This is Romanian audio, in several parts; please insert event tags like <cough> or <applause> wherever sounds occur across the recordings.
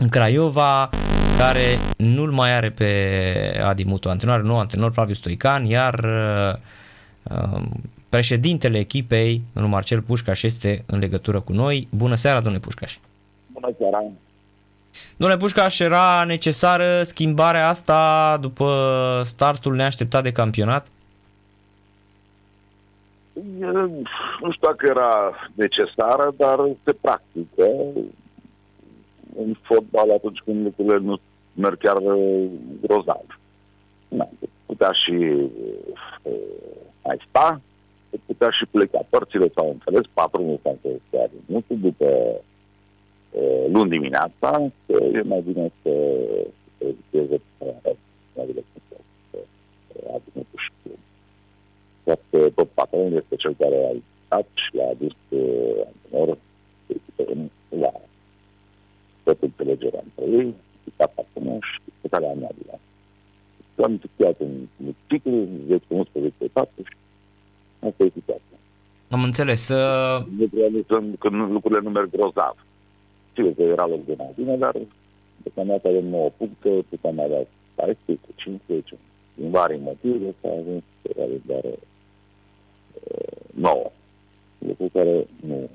în Craiova, care nu-l mai are pe Adi Mutu antrenor, nu antrenor Flaviu Stoican, iar uh, președintele echipei, domnul Marcel Pușcaș, este în legătură cu noi. Bună seara, domnule Pușcaș! Bună seara! Domnule Pușcaș, era necesară schimbarea asta după startul neașteptat de campionat? Nu știu dacă era necesară, dar se practică în fotbal atunci când lucrurile nu merg chiar grozav. Na, putea și uh, mai sta, putea și pleca. Părțile s-au înțeles, patronul s-a înțeles chiar nu după uh, luni dimineața, că e mai bine să se educheze mai bine să adune cu știu. Tot patronul este cel care a uitat și l-a adus uh, antrenor la tot înțelegerea între ei, picat acum și pe care am la Am discutat în ciclu, 10-11 etape și asta e situația. Am înțeles. Uh... Lucrurile, când lucrurile nu merg grozav. Sigur că era loc de mai bine, dar deocamdată avem 9 puncte, puteam avea 14, 15, din vari motive, s-a ajuns pe doar 9. Lucru care nu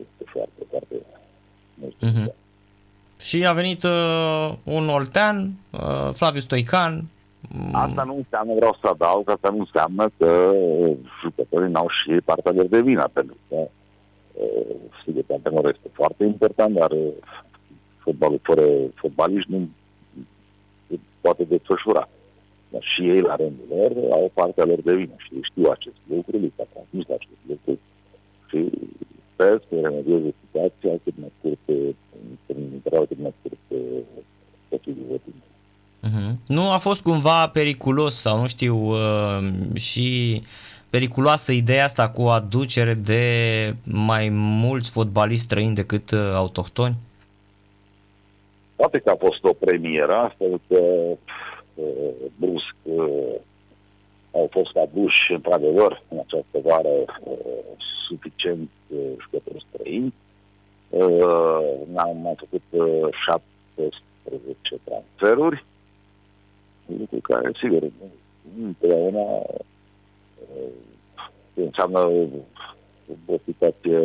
este foarte, foarte Uh-huh. Și a venit uh, un oltean, uh, Flaviu Stoican. Mm. Asta nu înseamnă, vreau să adaug, asta nu înseamnă că jucătorii n-au și partea lor de vină, pentru că uh, sigur că antrenorul este foarte important, dar uh, fotbalul fără fotbaliști nu poate desfășura. Dar și ei, la rândul lor, au partea lor de vină și știu acest lucru, li s-a transmis acest lucru și sper să remedieze situația cât mai scurt, în interval cât mai scurt posibil de timp. Uh-huh. Nu a fost cumva periculos sau nu știu uh, și periculoasă ideea asta cu aducere de mai mulți fotbaliști străini decât uh, autohtoni? Poate că a fost o premieră, pentru că uh, brusc uh, au fost aduși, într-adevăr, în această vară uh, suficient uh, jucători străini. Uh, am mai făcut uh, 17 transferuri, lucru care, sigur, întotdeauna uh, înseamnă o situație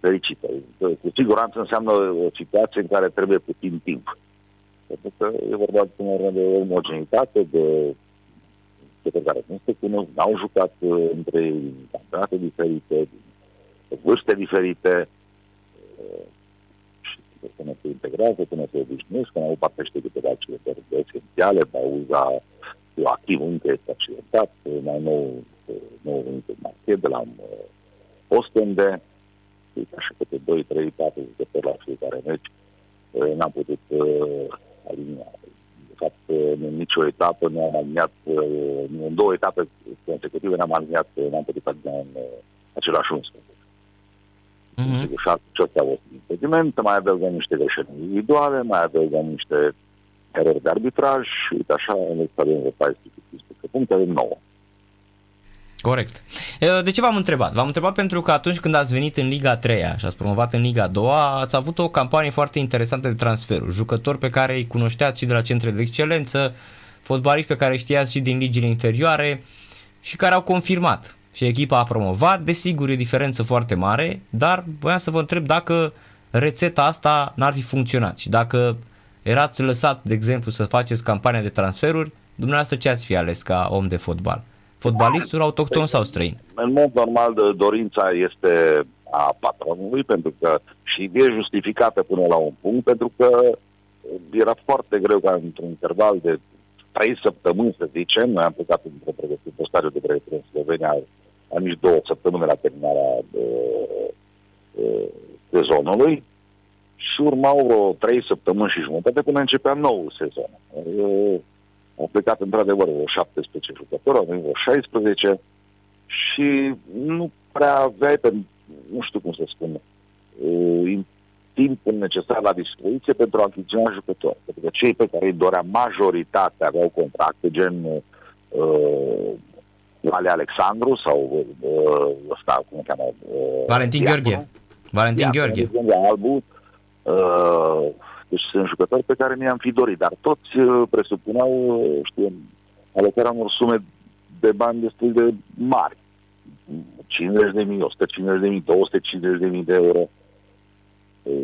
fericită. Cu siguranță înseamnă o situație în care trebuie puțin timp. Pentru că e vorba de o omogenitate, de pe care nu se cunosc, n-au jucat uh, între ei campionate diferite, vârste diferite uh, și până se integrează, până se obișnuiesc, când au parte și câteva accidentări esențiale, Bauza activ încă este accidentat, mai nou, nou venit marchet de la Ostende, așa câte 2, 3, 4 jucători la fiecare meci, uh, n-am putut alinia fapt, în nicio etapă nu am aliniat, în două etape consecutive n-am aliniat, n-am putut alinea în același 11. Mm-hmm. Și asta a fost impediment, mai adăugăm niște greșeli individuale, mai adăugăm niște erori de arbitraj și uite așa, în lista de 14 puncte, avem 9. Corect. De ce v-am întrebat? V-am întrebat pentru că atunci când ați venit în Liga 3 și ați promovat în Liga 2 ați avut o campanie foarte interesantă de transferuri. Jucători pe care îi cunoșteați și de la centre de excelență, fotbaliști pe care știați și din ligile inferioare și care au confirmat. Și echipa a promovat, desigur e diferență foarte mare, dar voiam să vă întreb dacă rețeta asta n-ar fi funcționat și dacă erați lăsat, de exemplu, să faceți campania de transferuri, dumneavoastră ce ați fi ales ca om de fotbal? Fotbalisturi autohton sau străini? În mod normal, dorința este a patronului, pentru că și e justificată până la un punct, pentru că era foarte greu ca într-un interval de trei săptămâni, să zicem, noi am plecat într-o pregătire, pe stadiu de pregătire în Slovenia, la nici două săptămâni la terminarea de, de, sezonului și urmau vreo trei săptămâni și jumătate până începea nou sezon. Au plecat într-adevăr vreo 17 jucători, au venit vreo 16 și nu prea aveai, pe, nu știu cum să spun, uh, timpul necesar la dispoziție pentru a achiziționa jucători. Pentru că cei pe care îi dorea majoritatea aveau contracte, gen uh, Ale Alexandru sau uh, ăsta, cum se cheamă? Uh, Valentin Gheorghe. Valentin Gheorghe. Albu, uh, Deci sunt jucători pe care mi-am fi dorit, dar toți uh, presupuneau, uh, știu, alocarea unor sume de bani destul de mari. 50 de mii, 150 de mii, 250 de mii de euro.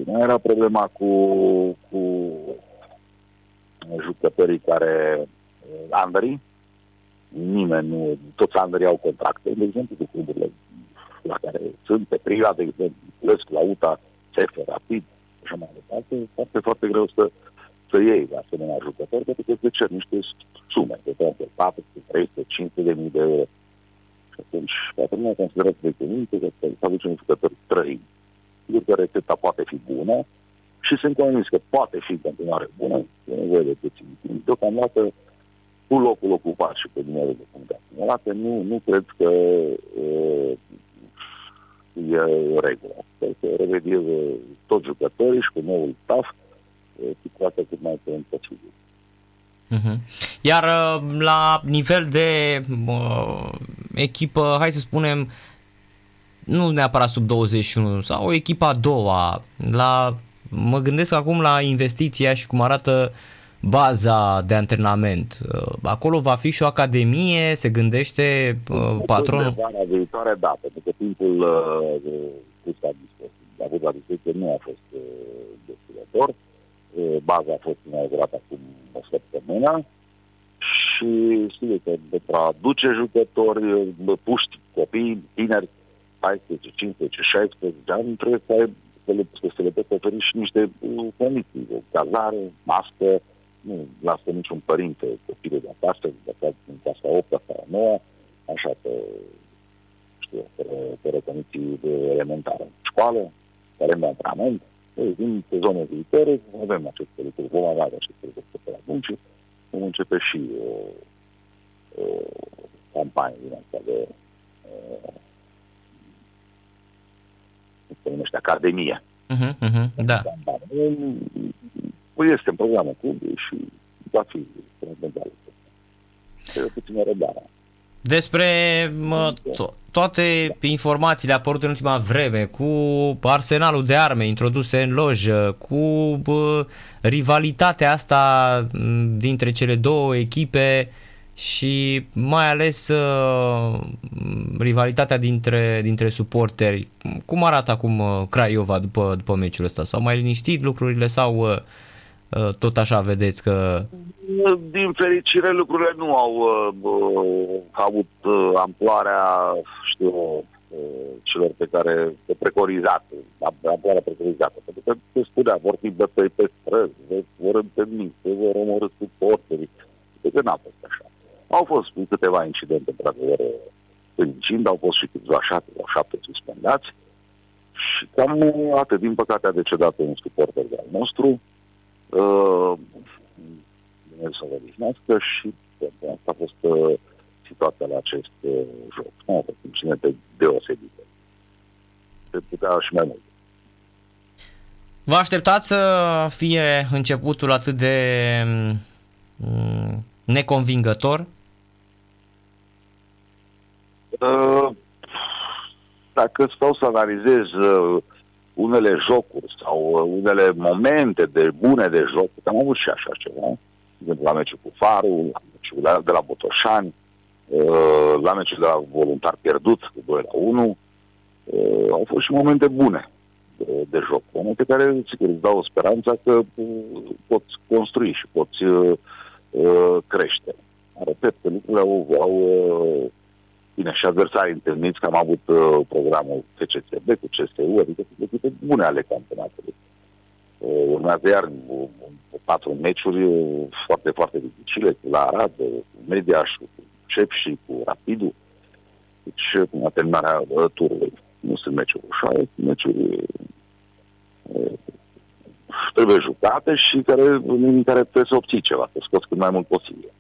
Nu era problema cu, cu jucătorii care Andrii, nimeni nu, toți Andrii au contracte, de exemplu, cu cluburile la care sunt pe perioade, de Lesc, la UTA, CF, Rapid, așa mai departe, e foarte, foarte greu să, să iei de asemenea jucători, pentru că îți cer niște sume, de 400, 300, 500 de mii de euro. Și atunci, toată lumea consideră de cuvinte că să aduce un jucător trăi. Sigur că rețeta poate fi bună și sunt convins că poate fi în continuare bună, e nevoie de puțin timp. Deocamdată, cu locul ocupat și pe numărul de puncte acumulate, nu, nu cred că uh, e o regulă. Sper să revedieze toți jucătorii și cu noul staff situația cât mai curând posibil. Uh-huh. Iar la nivel de uh, echipă, hai să spunem, nu neapărat sub 21, sau o echipă a doua, la, mă gândesc acum la investiția și cum arată baza de antrenament. Acolo va fi și o academie, se gândește uh, patronul? Vara viitoare, da, pentru că timpul uh, pus la dispoziție, avut la dispoziție nu a fost uh, desfilător. Uh, baza a fost inaugurată acum o săptămână și sigur că pentru a aduce jucători, puști, copii, tineri, 14, 15, 16 ani, trebuie să, ai, să, le, să le poți oferi și niște uh, condiții, o cazare, mască, nu lasă niciun părinte copilul de acasă, de acasă din casa 8 sau 9, așa pe, știu, pe, pe condiții de elementare. Școală, teren de antrenament, din sezonul viitoare avem aceste lucruri, vom avea aceste lucruri pe atunci și vom începe și o, o campanie din asta de uh, se numește Academie. Uh-huh, uh-huh, da. Este în programul clubului și va fi transmedială. Trebuie puțină răbdare. Despre mă, to- toate informațiile apărute în ultima vreme, cu arsenalul de arme introduse în lojă, cu bă, rivalitatea asta dintre cele două echipe și mai ales uh, rivalitatea dintre, dintre suporteri. Cum arată acum uh, Craiova după, după meciul ăsta? S-au mai liniștit lucrurile sau uh, uh, tot așa vedeți că... Din fericire lucrurile nu au uh, avut uh, amploarea, știu, uh, celor pe care se precorizate, amploarea precorizată. Pentru că se spunea, vor fi bătăi pe străzi, vor întâlni, se vor omorâ suporterii. Deci n-a fost așa. Au fost câteva incidente, într-adevăr, fericind, au fost și câțiva șapte sau șapte suspendați și cam atât. Din păcate a decedat un suporter de al nostru, uh, Dumnezeu să vă odihnească și asta a fost uh, situația la acest uh, joc. Nu a fost incidente deosebite. Se putea și mai mult. Vă așteptați să fie începutul atât de um, neconvingător Uh, dacă stau să analizez uh, unele jocuri sau uh, unele momente de bune de joc, am avut și așa ceva, la meciul cu Farul, la meciul de la Botoșani, la meciul de la Voluntar Pierdut, cu 2 la 1, au fost și momente bune de, de joc, momente care, sigur, îți dau speranța că poți construi și poți crește. Repet că lucrurile au, au Bine, și adversarii întâlniți, că am avut uh, programul FCSB cu CSU, adică sunt echipe bune ale campionatului. Uh, urmează iar uh, patru meciuri uh, foarte, foarte dificile, cu la Arad, cu Mediaș, cu CEP și cu Rapidul. Deci, până la terminarea uh, turului. Nu sunt meciuri ușoare, sunt meciuri uh, trebuie jucate și care, în care trebuie să obții ceva, să scoți cât mai mult posibil.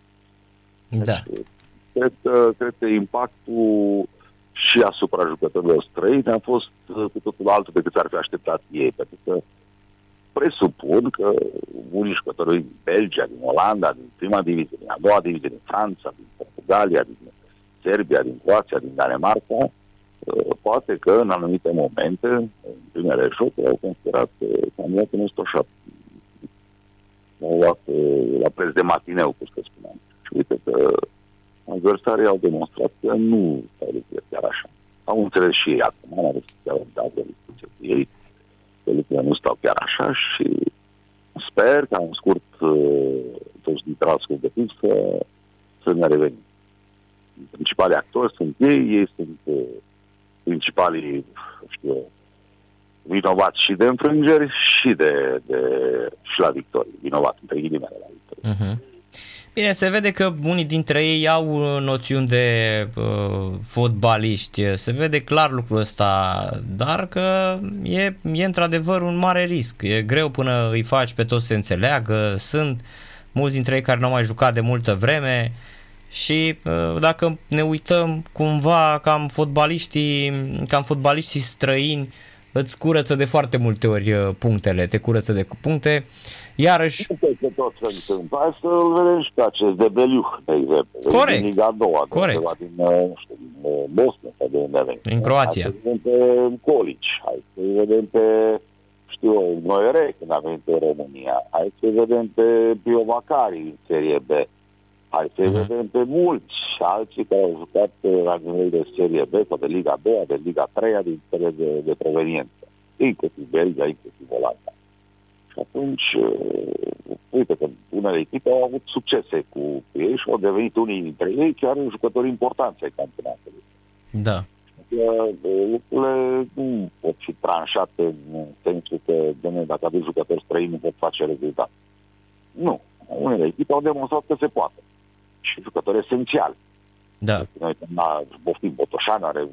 Da. Deci, cred, cred că impactul și asupra jucătorilor străini a fost uh, cu totul altul decât ar fi așteptat ei, pentru că presupun că unii jucători din Belgia, din Olanda, din prima divizie, din a doua divizie, din Franța, din Portugalia, din Serbia, din Croația, din Danemarca, uh, poate că în anumite momente, în primele jocuri, au considerat candidatul nostru așa l-au luat uh, la preț de matineu, cum să spunem. Și uite că adversarii au demonstrat că nu stau lucrurile chiar așa. Au înțeles și ei acum, am avut chiar o de discuție cu ei, că lucrurile nu stau chiar așa și sper că în scurt uh, toți dintre de timp să, să ne revenim. Principalii actori sunt ei, ei sunt uh, principalii, știu vinovați și de înfrângeri și de, de și la victorii, vinovați între ghilimele la victorii. Uh-huh. Bine, se vede că unii dintre ei au noțiuni de uh, fotbaliști, se vede clar lucrul ăsta, dar că e, e într-adevăr un mare risc. E greu până îi faci pe toți să înțeleagă, sunt mulți dintre ei care nu au mai jucat de multă vreme și uh, dacă ne uităm cumva cam fotbaliștii, cam fotbaliștii străini îți curăță de foarte multe ori uh, punctele, te curăță de puncte. Iarăși... Nu că tot se întâmplă. Hai să-l vedem și pe acest de Beliuh, de exemplu. Corect. Din Liga a doua. Corect. Din, nu știu, din uh, Bosnia sau de unde avem. Din Croația. Hai să vedem pe Colici. Hai să vedem pe știu eu, Noire, când a venit în România. Hai să vedem pe Biovacari în Serie B. Hai să uh-huh. vedem pe mulți alții care au jucat la nivel de Serie B sau de Liga B, de Liga 3, din țările de, de proveniență. Inclusiv Belgia, inclusiv Olanda. Și atunci, uh, uite că unele echipe au avut succese cu ei și au devenit unii dintre ei chiar jucători importanți ai campionatului. Da. Uh, lucrurile nu pot fi tranșate în sensul că, domnule, dacă aveți jucători străini, nu pot face rezultat. Nu. Unele echipe au demonstrat că se poate. Și jucători esențiali. Da. Noi, la Boftim Botoșan are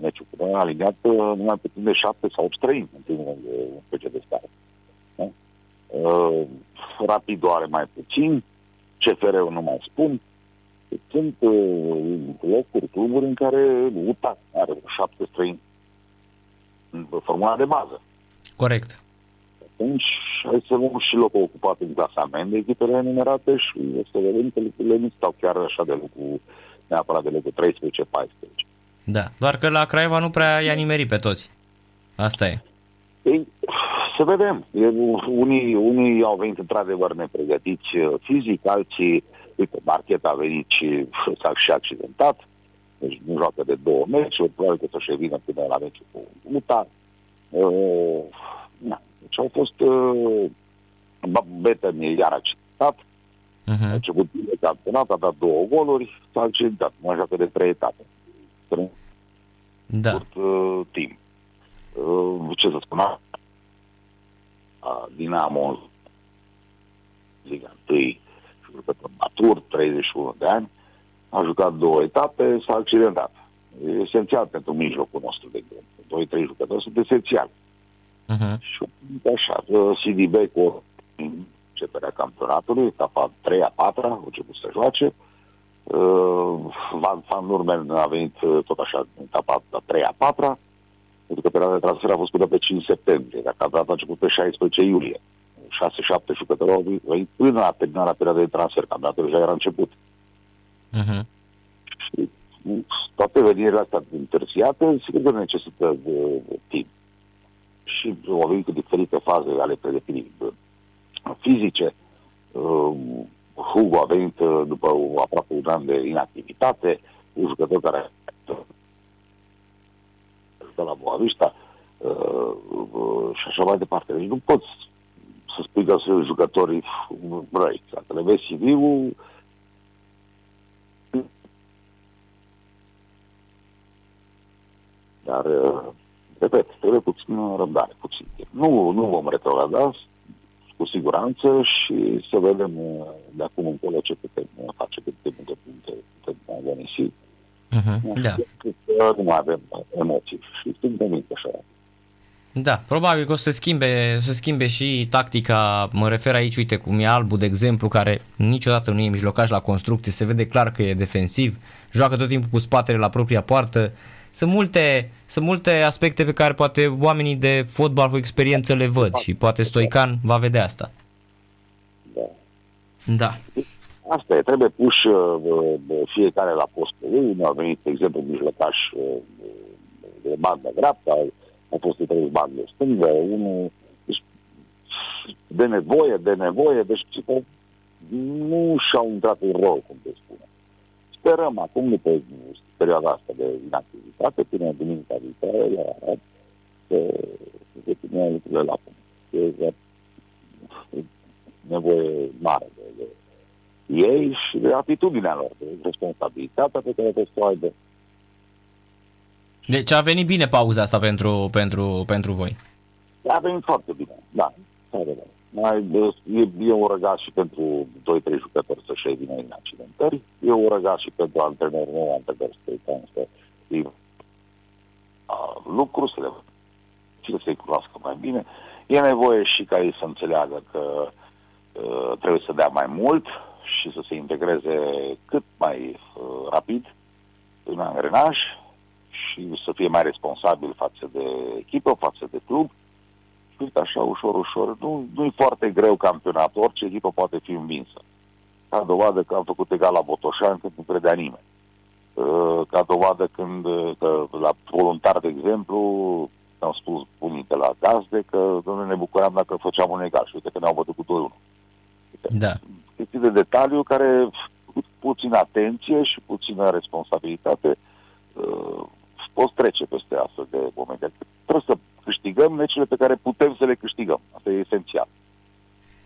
meciul cu noi aliniat uh, numai puțin de șapte sau opt străini în primul PC de stare. Da? Uh, rapid are mai puțin, CFR-ul nu mai spun. Sunt uh, locuri, cluburi în care UTA are șapte străini în formula de bază. Corect. Atunci, hai să luăm și locul ocupat în clasament de echipele enumerate și o să vedem că lucrurile nu stau chiar așa de lucru neapărat de locul 13-14. Da, doar că la Craiova nu prea i-a nimerit pe toți. Asta e. Ei, să vedem. Unii, unii au venit într-adevăr nepregătiți uh, fizic, alții, uite, Marchet a venit și s-a și accidentat, deci nu joacă de două meciuri, probabil că să-și vină până la meciul cu UTA. Uh, na. Deci au fost uh, Betten iar accidentat, Uh-huh. A început de campionat, a dat două goluri, s-a accidentat. Mai joacă de trei etape. Da. Scurt uh, timp. Uh, ce să spun? Uh, Dinamo, Liga 1, jucător matur, 31 de ani, a jucat două etape, s-a accidentat. E esențial pentru mijlocul nostru, de exemplu. Doi, trei jucători sunt esențiali. Uh-huh. Și așa, uh, CD cu începerea campionatului, etapa 3 a 4 a început să joace. Uh, Van, Van Nurmen a venit uh, tot așa în etapa a 3 a 4 pentru că perioada de transfer a fost până pe 5 septembrie, dar campionatul a început pe 16 iulie. 6-7 jucători au venit până la terminarea perioadei de transfer, campionatul deja era început. Uh-huh. Și toate venirile astea întârziate, sigur că necesită de, de timp. Și au venit cu diferite faze ale pregătirii fizice. Uh, Hugo a venit uh, după aproape un an de inactivitate, un jucător care de la Boavista uh, și așa mai departe. Deci nu poți să spui că sunt jucătorii răi. Dacă le vezi CV-ul, dar, repet, trebuie puțin răbdare, puțin Nu, nu vom retrograda, cu siguranță și să vedem uh, de acum încolo ce putem uh, face, cât de multe puncte putem agonisi. Uh-huh, da. Nu mai avem emoții. Și sunt convins așa. Da, probabil că o să schimbe, o să schimbe și tactica, mă refer aici, uite, cum e Albu, de exemplu, care niciodată nu e mijlocaș la construcție, se vede clar că e defensiv, joacă tot timpul cu spatele la propria poartă, sunt multe, sunt multe aspecte pe care poate oamenii de fotbal cu experiență le văd și poate Stoican va vedea asta. Da. Da. Asta e, trebuie puși uh, fiecare la postul lui. Unul a venit, de exemplu, mijlocaș uh, de bandă dreapta, a fost trei bandă stângă, unul... Deci, de nevoie, de nevoie, deci nu și-au intrat în rol, cum se spune. Sperăm acum, după perioada asta de inactivitate, până duminica viitoare, la Arad, să se țină lucrurile la punct. E nevoie mare de, de ei și de atitudinea lor, de responsabilitatea pe care trebuie să o aibă. Deci a venit bine pauza asta pentru, pentru, pentru voi. A venit foarte bine, da. Mai, e, e un răgaz și pentru 2-3 jucători să-și vină în accidentări. E un răgaz și pentru antrenori nou, antrenori străitani să lucruri, să le să-i cunoască mai bine. E nevoie și ca ei să înțeleagă că uh, trebuie să dea mai mult și să se integreze cât mai uh, rapid în angrenaj și să fie mai responsabil față de echipă, față de club. Și uite așa, ușor, ușor. Nu, nu e foarte greu campionatul, orice echipă poate fi învinsă. Ca dovadă că am făcut egal la Botoșan când nu credea nimeni. Uh, ca dovadă când, că la voluntar, de exemplu, am spus unii de la gazde că noi ne bucuram dacă făceam un egal și uite că ne-au bătut cu 2-1. Da. Chestii de detaliu care puțină atenție și puțină responsabilitate uh, poți trece peste astfel de momente. Trebuie să câștigăm meciurile pe care putem să le câștigăm. Asta e esențial.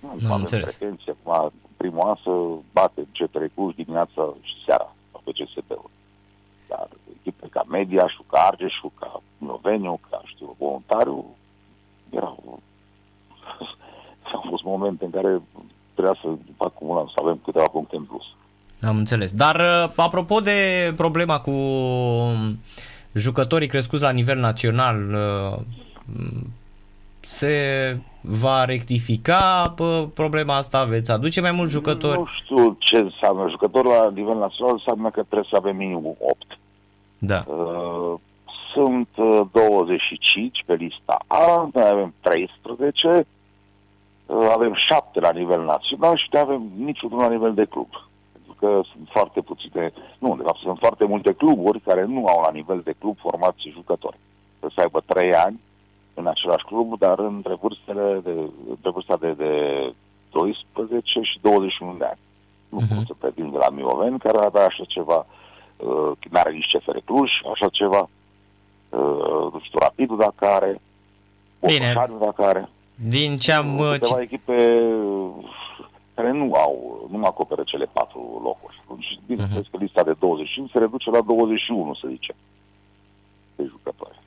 Nu, nu avem înțeles. pretenție acum primul an să bate CPR Cluj dimineața și seara pe CSB-ul. Dar echipe ca Mediașul, ca Argeșul, ca Noveniu, ca știu, voluntariu, erau... <laughs> Au fost momente în care trebuia să acumulăm, să avem câteva puncte în plus. Am înțeles. Dar uh, apropo de problema cu jucătorii crescuți la nivel național, uh, se va rectifica problema asta? Veți aduce mai mulți jucători? Nu știu ce înseamnă. Jucător la nivel național înseamnă că trebuie să avem minimum 8. Da. Uh, sunt 25 pe lista A, noi avem 13, avem 7 la nivel național și nu avem niciunul la nivel de club că sunt foarte puține, nu, de fapt sunt foarte multe cluburi care nu au la nivel de club formați jucători. Să să aibă trei ani în același club, dar între vârstele de, între vârsta de, de 12 și 21 de ani. Nu uh-huh. pot să pretind de la Mioven, care avea așa ceva, uh, nu are nici CFR Cluj, așa ceva, uh, nu știu, Rapidul dacă are, Bine. dacă are. Din ce am... Uh, câteva echipe care nu au, nu acoperă cele patru locuri. Și bineînțeles uh-huh. că lista de 25 se reduce la 21, să zicem, de jucători.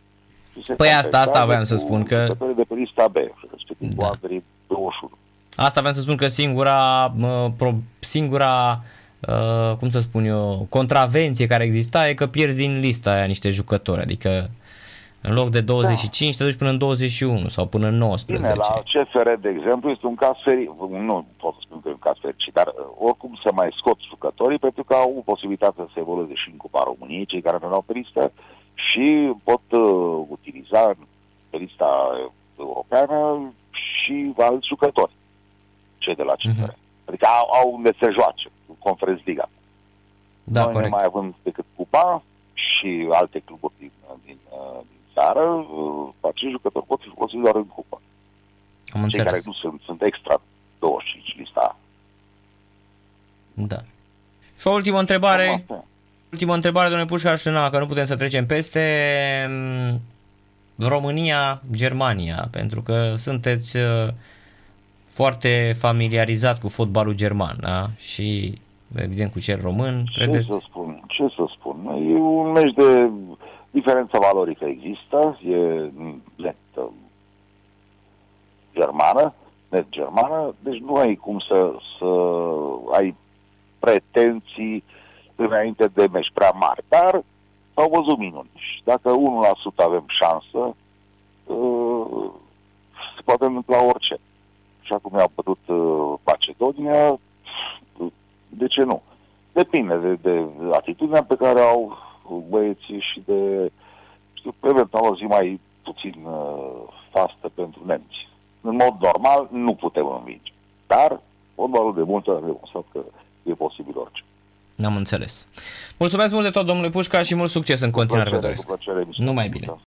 Păi asta, asta aveam să spun că... de pe lista B, respectiv da. 21. Asta aveam să spun că singura, pro, singura uh, cum să spun eu, contravenție care exista e că pierzi din lista aia niște jucători, adică în loc de 25 da. te duci până în 21 sau până în 19. Bine, la CFR, de exemplu, este un caz fericit, nu pot să spun că e un caz fericit, dar uh, oricum să mai scot jucătorii pentru că au posibilitatea să se evolueze și în Cupa României, cei care nu au pe listă, și pot uh, utiliza pe lista europeană și alți jucători, cei de la CFR. Uh-huh. Adică au, au unde se joace, Conference Liga. Da, Noi corect. nu mai având decât Cupa și alte cluburi din, din, din țară, uh, acești jucători pot fi folosiți doar în cupă. Am Cei înțeles. care nu sunt, sunt extra 25 lista. Da. Și o ultimă întrebare. Ultima întrebare, domnule Pușcaș, na, că nu putem să trecem peste mm, România, Germania, pentru că sunteți uh, foarte familiarizat cu fotbalul german, da? Și evident cu cel român. Ce credeți? să spun? Ce să spun? E un meci de diferență valorică există, e net germană, net germană, deci nu ai cum să, să ai pretenții înainte de meci prea mari, dar s-au văzut minunși. Și dacă 1% avem șansă, uh, se poate întâmpla orice. Și acum i-au bătut uh, Macedonia, de ce nu? Depinde de, de atitudinea pe care au băieții și de, știu, eventual o zi mai puțin uh, fastă pentru nemți. În mod normal nu putem învinge. Dar fotbalul de multe a demonstrat că e posibil orice. N-am înțeles. Mulțumesc mult de tot, domnule Pușca, și mult succes în continuare. Cu plăcere, cu plăcere, Numai bine.